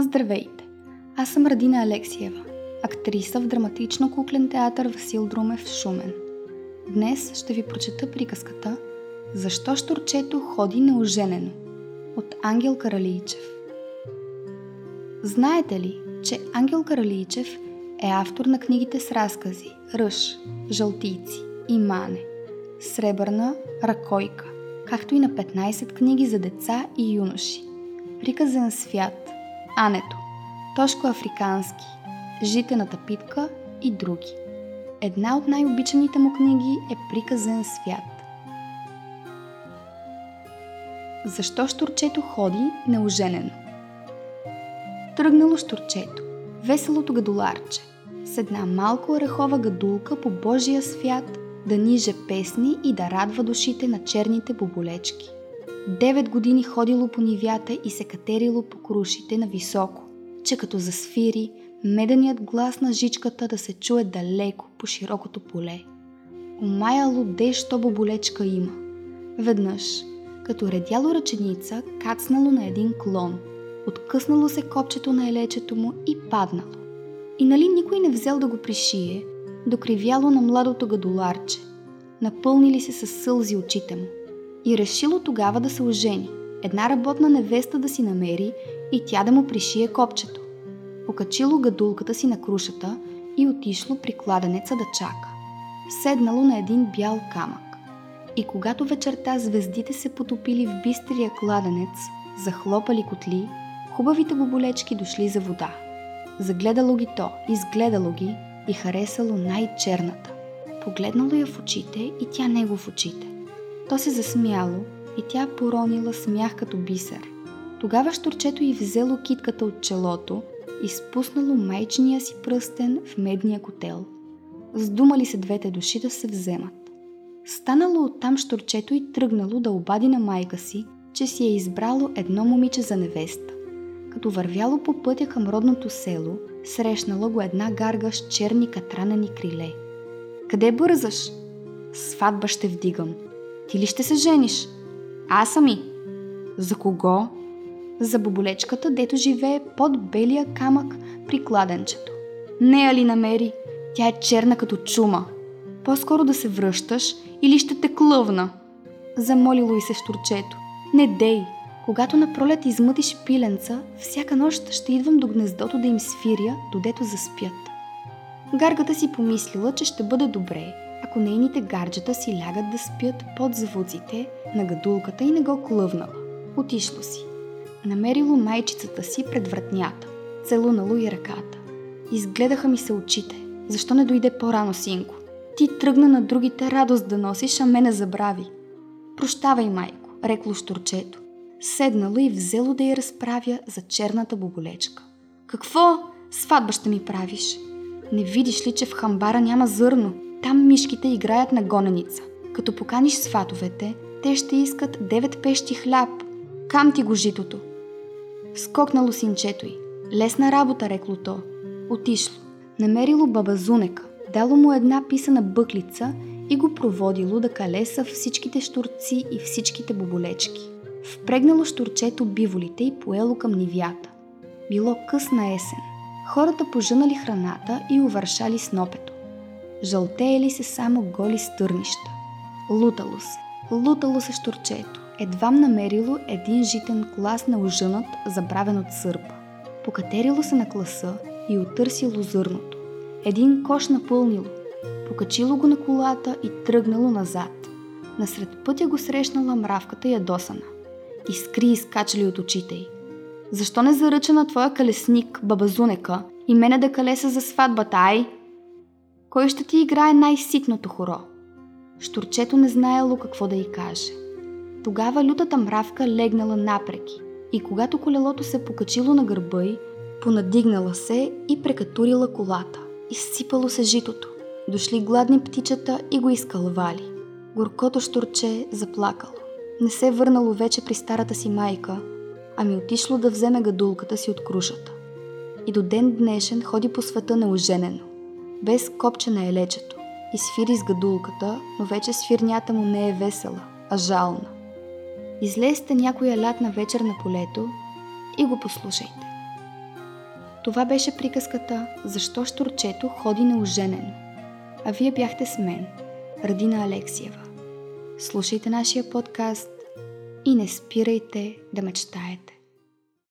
Здравейте! Аз съм Радина Алексиева, актриса в драматично-куклен театър Васил Друмев в Шумен. Днес ще ви прочета приказката Защо штурчето ходи неоженено от Ангел Каралийчев. Знаете ли, че Ангел Каралийчев е автор на книгите с разкази Ръж, Жълтийци и Мане, Сребърна ракойка, както и на 15 книги за деца и юноши. Приказен свят, Ането, Тошко Африкански, Житената питка и други. Една от най-обичаните му книги е Приказен свят. Защо штурчето ходи неоженено? Тръгнало штурчето, веселото гадоларче, с една малко орехова гадулка по Божия свят да ниже песни и да радва душите на черните боболечки. Девет години ходило по нивята и се катерило по крушите на високо, че като засвири, меденият глас на жичката да се чуе далеко по широкото поле. Умаяло дещо боболечка има. Веднъж, като редяло ръченица, кацнало на един клон, откъснало се копчето на елечето му и паднало. И нали никой не взел да го пришие, докривяло на младото гадоларче, напълнили се с сълзи очите му. И решило тогава да се ожени, една работна невеста да си намери и тя да му пришие копчето. Покачило гадулката си на крушата и отишло при кладенеца да чака. Седнало на един бял камък. И когато вечерта звездите се потопили в бистрия кладенец, захлопали котли, хубавите боболечки дошли за вода. Загледало ги то, изгледало ги и харесало най-черната. Погледнало я в очите и тя него в очите. То се засмяло и тя поронила смях като бисер. Тогава штурчето й взело китката от челото и спуснало майчния си пръстен в медния котел. Сдумали се двете души да се вземат. Станало оттам штурчето и тръгнало да обади на майка си, че си е избрало едно момиче за невеста. Като вървяло по пътя към родното село, срещнала го една гарга с черни катранени криле. Къде бързаш? Сватба ще вдигам. Ти ли ще се жениш? Аз сами. За кого? За боболечката, дето живее под белия камък при кладенчето. Не ли намери? Тя е черна като чума. По-скоро да се връщаш или ще те клъвна. Замолило и се штурчето. Не дей, когато на пролет измътиш пиленца, всяка нощ ще идвам до гнездото да им свиря, додето заспят. Гаргата си помислила, че ще бъде добре, ако нейните гарджета си лягат да спят под звуците на гадулката и не го клъвнала. Отишло си. Намерило майчицата си пред вратнята. Целунало и ръката. Изгледаха ми се очите. Защо не дойде по-рано, синко? Ти тръгна на другите радост да носиш, а мене забрави. Прощавай, майко, рекло штурчето седнало и взело да я разправя за черната боболечка. Какво? Сватба ще ми правиш? Не видиш ли, че в хамбара няма зърно? Там мишките играят на гоненица. Като поканиш сватовете, те ще искат девет пещи хляб. Кам ти го житото? Скокнало синчето й. Лесна работа, рекло то. Отишло. Намерило баба Зунека. Дало му една писана бъклица и го проводило да калеса всичките штурци и всичките боболечки. Впрегнало штурчето биволите и поело към нивята. Било късна есен. Хората пожънали храната и увършали снопето. Жълтеели се само голи стърнища. Лутало се. Лутало се штурчето. Едвам намерило един житен клас на ожънат, забравен от сърпа. Покатерило се на класа и отърсило зърното. Един кош напълнило. Покачило го на колата и тръгнало назад. Насред пътя го срещнала мравката ядосана искри изкачали от очите й. Защо не заръча на твоя калесник, бабазунека, и мене да калеса за сватбата, ай? Кой ще ти играе най-ситното хоро? Штурчето не знаело какво да й каже. Тогава лютата мравка легнала напреки и когато колелото се покачило на гърба й, понадигнала се и прекатурила колата. Изсипало се житото. Дошли гладни птичета и го изкълвали. Горкото штурче заплакало не се върнало вече при старата си майка, ами отишло да вземе гадулката си от крушата. И до ден днешен ходи по света неоженено, без копче на елечето. И свири с гадулката, но вече свирнята му не е весела, а жална. Излезте някоя лятна вечер на полето и го послушайте. Това беше приказката «Защо Штурчето ходи неоженено?» А вие бяхте с мен, Радина Алексиева. Слушайте нашия подкаст и не спирайте да мечтаете.